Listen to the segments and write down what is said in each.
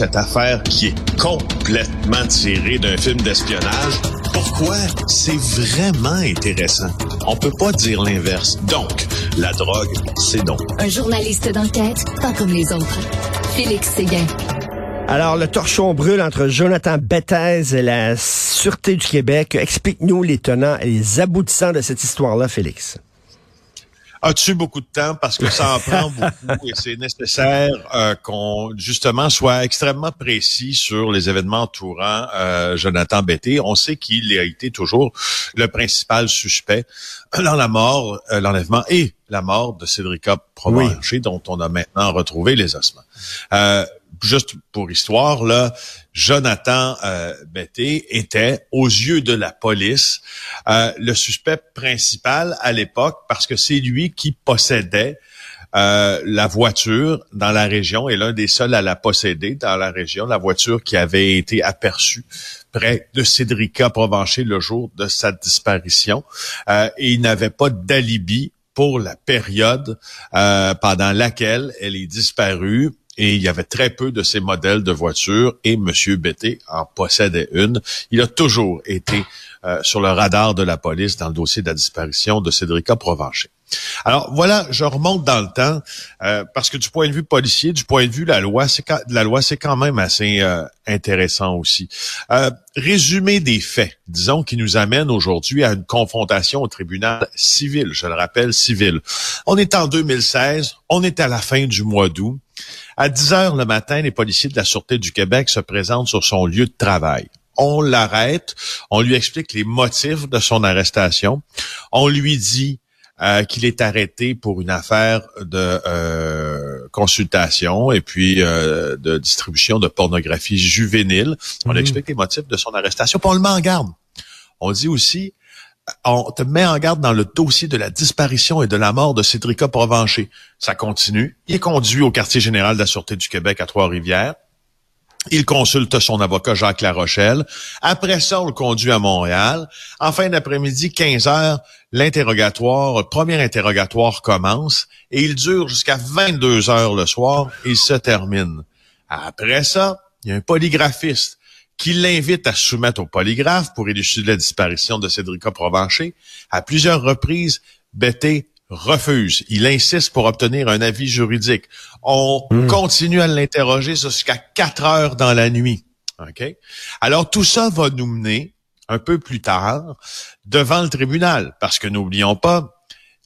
cette affaire qui est complètement tirée d'un film d'espionnage. Pourquoi? C'est vraiment intéressant. On peut pas dire l'inverse. Donc, la drogue, c'est donc. Un journaliste d'enquête, pas comme les autres. Félix Séguin. Alors, le torchon brûle entre Jonathan Bethez et la Sûreté du Québec. Explique-nous les tenants et les aboutissants de cette histoire-là, Félix. As-tu beaucoup de temps? Parce que ça en prend beaucoup et c'est nécessaire euh, qu'on justement soit extrêmement précis sur les événements entourant euh, Jonathan Betté. On sait qu'il a été toujours le principal suspect dans la mort, euh, l'enlèvement et la mort de Cédrica Provencher, dont on a maintenant retrouvé les ossements juste pour histoire, là, Jonathan euh, Betté était, aux yeux de la police, euh, le suspect principal à l'époque parce que c'est lui qui possédait euh, la voiture dans la région et l'un des seuls à la posséder dans la région, la voiture qui avait été aperçue près de Cédrica Provencher le jour de sa disparition. Euh, et il n'avait pas d'alibi pour la période pendant laquelle elle est disparue et il y avait très peu de ces modèles de voitures et M. Betté en possédait une. Il a toujours été euh, sur le radar de la police dans le dossier de la disparition de Cédrica Provencher. Alors voilà, je remonte dans le temps euh, parce que du point de vue policier, du point de vue de la loi, c'est la loi, c'est quand même assez euh, intéressant aussi. résumé des faits, disons, qui nous amène aujourd'hui à une confrontation au tribunal civil. Je le rappelle, civil. On est en 2016, on est à la fin du mois d'août. À 10 heures le matin, les policiers de la Sûreté du Québec se présentent sur son lieu de travail. On l'arrête, on lui explique les motifs de son arrestation. On lui dit euh, qu'il est arrêté pour une affaire de euh, consultation et puis euh, de distribution de pornographie juvénile. On lui mhm. explique les motifs de son arrestation, puis on le met en garde. On dit aussi on te met en garde dans le dossier de la disparition et de la mort de Cédrica Provencher. Ça continue. Il est conduit au quartier général de la Sûreté du Québec à Trois-Rivières. Il consulte son avocat Jacques Larochelle. Après ça, on le conduit à Montréal. En fin d'après-midi, 15 heures, l'interrogatoire, premier interrogatoire commence et il dure jusqu'à 22 heures le soir et il se termine. Après ça, il y a un polygraphiste qui l'invite à se soumettre au polygraphe pour élucider la disparition de Cédrica Provencher. À plusieurs reprises, Betté refuse. Il insiste pour obtenir un avis juridique. On hmm. continue à l'interroger jusqu'à quatre heures dans la nuit. OK? Alors, tout ça va nous mener un peu plus tard devant le tribunal, parce que n'oublions pas,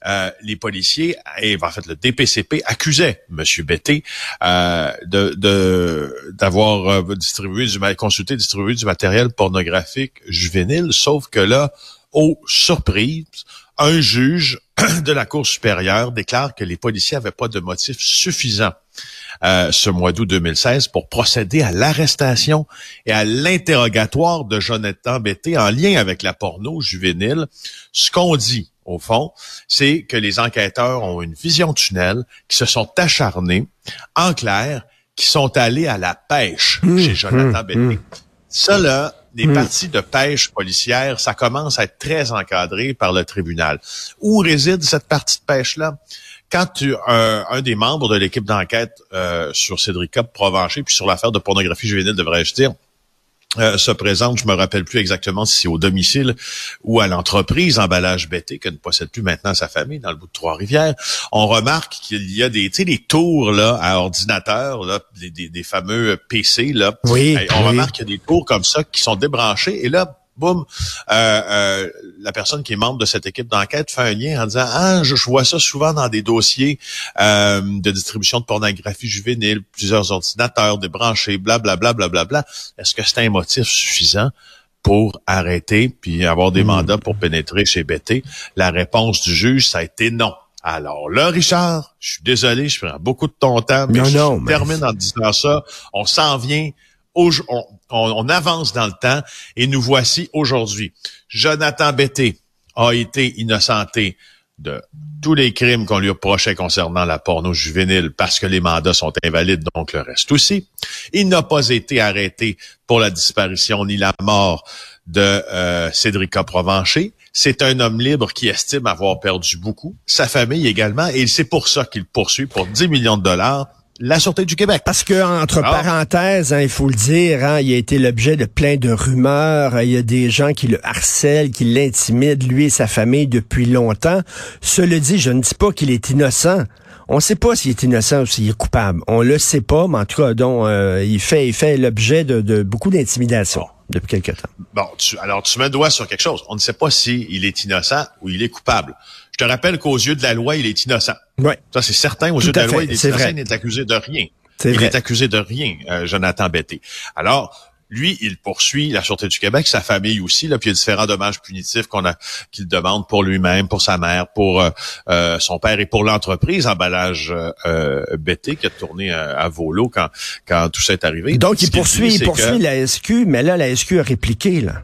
euh, les policiers et en fait le DPCP accusait M. Betté euh, de d'avoir euh, distribué du consulté distribué du matériel pornographique juvénile, sauf que là, aux surprises, un juge de la Cour supérieure déclare que les policiers n'avaient pas de motif suffisant euh, ce mois d'août 2016 pour procéder à l'arrestation et à l'interrogatoire de Jonathan Betté en lien avec la porno juvénile. Ce qu'on dit, au fond, c'est que les enquêteurs ont une vision tunnel, qui se sont acharnés, en clair, qui sont allés à la pêche mmh, chez Jonathan mmh. Mmh. Ça, là, les parties de pêche policière, ça commence à être très encadré par le tribunal. Où réside cette partie de pêche-là? Quand tu, un, un des membres de l'équipe d'enquête euh, sur Cédric Provencher, puis sur l'affaire de pornographie juvénile, devrais-je dire, euh, se présente, je me rappelle plus exactement si c'est au domicile ou à l'entreprise emballage BT que ne possède plus maintenant sa famille dans le bout de Trois-Rivières. On remarque qu'il y a des, tu sais, des tours là à ordinateur, là, des, des, fameux PC là. Oui. on remarque qu'il y a des tours comme ça qui sont débranchés et là, boum, euh, euh, la personne qui est membre de cette équipe d'enquête fait un lien en disant ah je, vois ça souvent dans des dossiers euh, de distribution de pornographie juvénile, plusieurs ordinateurs débranchés, blablabla, blablabla. Bla, bla. Est-ce que c'est un motif suffisant? pour arrêter puis avoir des hmm. mandats pour pénétrer chez BT? La réponse du juge, ça a été non. Alors là, Richard, je suis désolé, je prends beaucoup de ton temps, mais je termine en disant ça. On s'en vient on, avance dans le temps et nous voici aujourd'hui. Jonathan Betté a été innocenté de tous les crimes qu'on lui reprochait concernant la porno juvénile parce que les mandats sont invalides, donc le reste aussi. Il n'a pas été arrêté pour la disparition ni la mort de euh, Cédrica. C'est un homme libre qui estime avoir perdu beaucoup, sa famille également, et c'est pour ça qu'il poursuit pour 10 millions de dollars la Sûreté du Québec. Parce que, entre ah. parenthèses, hein, il faut le dire, hein, il a été l'objet de plein de rumeurs. Il y a des gens qui le harcèlent, qui l'intimident, lui et sa famille, depuis longtemps. Cela dit, je ne dis pas qu'il est innocent. On ne sait pas s'il est innocent ou s'il est coupable. On le sait pas, mais en tout cas, donc, euh, il fait, il fait l'objet de, beaucoup d'intimidation depuis quelque temps. Bon, alors tu mets le doigt sur quelque chose. On ne sait pas s'il est innocent ou il est coupable. Je te rappelle qu'aux yeux de la loi, il est innocent. Ouais. Ça, c'est certain. Aux yeux de la loi, il est, innocent. Il n'est accusé de rien. il est accusé de rien, euh, Jonathan Betté. Alors, lui, il poursuit la Sûreté du Québec, sa famille aussi, là, puis il y a différents dommages punitifs qu'on a qu'il demande pour lui-même, pour sa mère, pour euh, euh, son père et pour l'entreprise emballage euh, Betté qui a tourné à, volo quand quand tout ça est arrivé. Donc il poursuit, il poursuit la SQ, mais là la SQ a répliqué là.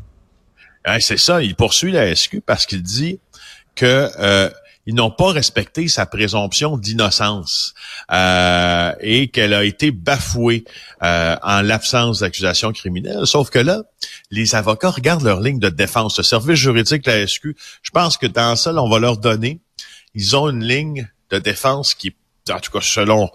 c'est ça, il poursuit la SQ parce qu'il dit que ils n'ont pas respecté sa présomption d'innocence euh, et qu'elle a été bafouée euh, en l'absence d'accusation criminelle. Sauf que là, les avocats regardent leur ligne de défense. Le service juridique de la SQ, je pense que dans ça, on va leur donner, ils ont une ligne de défense qui, en tout cas selon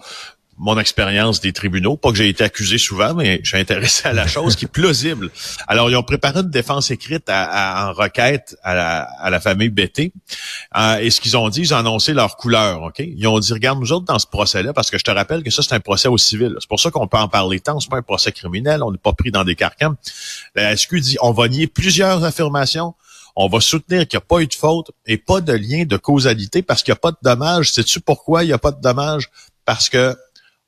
mon expérience des tribunaux, pas que j'ai été accusé souvent, mais je suis intéressé à la chose qui est plausible. Alors, ils ont préparé une défense écrite en requête à la, à la famille Betté. Euh, et ce qu'ils ont dit, ils ont annoncé leur couleur. Ok? Ils ont dit, regarde, nous autres, dans ce procès-là, parce que je te rappelle que ça, c'est un procès au civil. C'est pour ça qu'on peut en parler tant. C'est pas un procès criminel. On n'est pas pris dans des carcans. La SQ dit, on va nier plusieurs affirmations on va soutenir qu'il n'y a pas eu de faute et pas de lien de causalité parce qu'il n'y a pas de dommage. Sais-tu pourquoi il n'y a pas de dommage? Parce que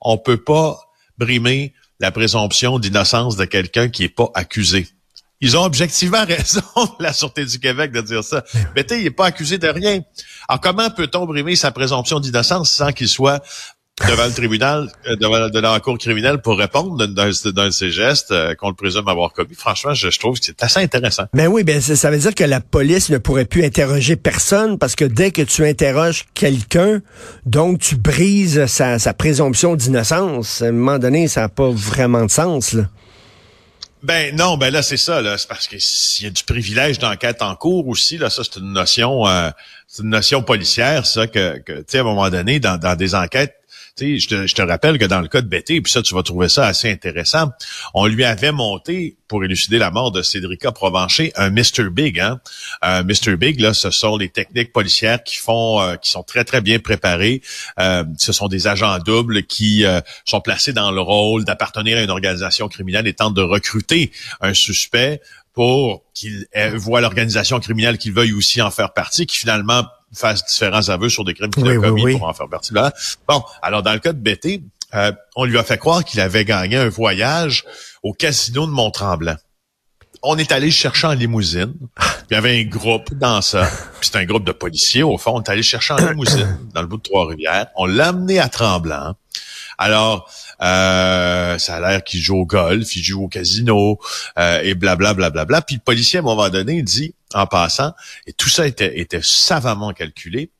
on peut pas brimer la présomption d'innocence de quelqu'un qui est pas accusé. Ils ont objectivement raison, la Sûreté du Québec, de dire ça. Mais il n'est pas accusé de rien. Alors, comment peut-on brimer sa présomption d'innocence sans qu'il soit devant le tribunal, euh, devant, devant la cour criminelle pour répondre d'un de ses gestes euh, qu'on le présume avoir commis. Franchement, je, trouve que c'est assez intéressant. Mais ben oui, ben ça veut dire que la police ne pourrait plus interroger personne parce que dès que tu interroges quelqu'un, donc tu brises sa, sa présomption d'innocence. À un moment donné, ça n'a pas vraiment de sens. Là. Ben non, ben là c'est ça, là, c'est parce que s'il y a du privilège d'enquête en cours aussi, là, ça c'est une notion, euh, c'est une notion policière, ça que, que tu sais à un moment donné dans, dans des enquêtes, je te, rappelle que dans le cas de Betty, puis ça, tu vas trouver ça assez intéressant, on lui avait monté, pour élucider la mort de Cédrica Provencher, un Mr. Big. Hein? Un Mr. Big, là, ce sont les techniques policières qui font, euh, qui sont très, très bien préparées. Euh, ce sont des agents doubles qui euh, sont placés dans le rôle d'appartenir à une organisation criminelle et tentent de recruter un suspect pour qu'il voit l'organisation criminelle qu'il veuille aussi en faire partie, qui finalement fasse différents aveux sur des crimes qu'il a commis pour en faire partie. Là. Bon, alors dans le cas de Betty, euh, on lui a fait croire qu'il avait gagné un voyage au casino de Mont-Tremblant. On est allé chercher en limousine. Il y avait un groupe dans ça. Puis c'est un groupe de policiers, au fond. On est allé chercher en limousine dans le bout de Trois-Rivières. On l'a amené à Tremblant. Alors, euh, ça a l'air qu'il joue au golf, il joue au casino, euh, et blablabla. Bla, bla, bla, Puis le policier, à un moment donné, dit, en passant, et tout ça était, était savamment calculé,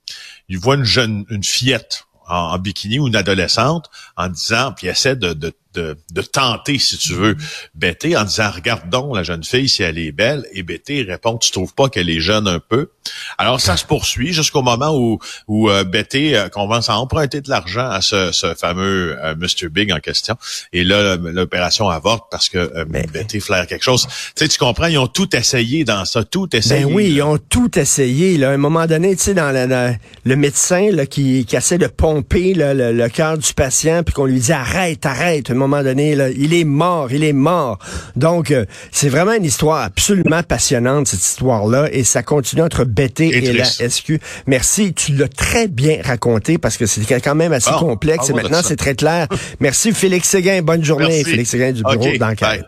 il voit une jeune, une fillette en, bikini ou une adolescente en disant, puis essaie de, de de, tenter, si tu veux, Betty en disant, regarde donc la jeune fille si elle est belle. Et Betty répond, tu trouves pas qu'elle est jeune un peu? Alors, ça se poursuit jusqu'au moment où, où euh, Betty euh, commence à emprunter de l'argent à ce, ce fameux euh, Mr. Big en question. Et là, l'opération avorte parce que euh, Betty flaire quelque chose. Tu sais, tu comprends, ils ont tout essayé dans ça, tout essayé. Ben oui, ils ont tout essayé. Là. À un moment donné, tu sais, dans, le médecin là, qui, qui essaie de pomper le, le cœur du patient, puis qu'on lui dit, arrête, arrête moment donné. Là. Il est mort, il est mort. Donc, euh, c'est vraiment une histoire absolument passionnante, cette histoire-là, et ça continue entre Betté et, la SQ. Merci, tu l'as très bien raconté parce que c'est quand même assez complexe et maintenant c'est très clair. Merci Félix Séguin, bonne journée. Félix Séguin du bureau d'enquête.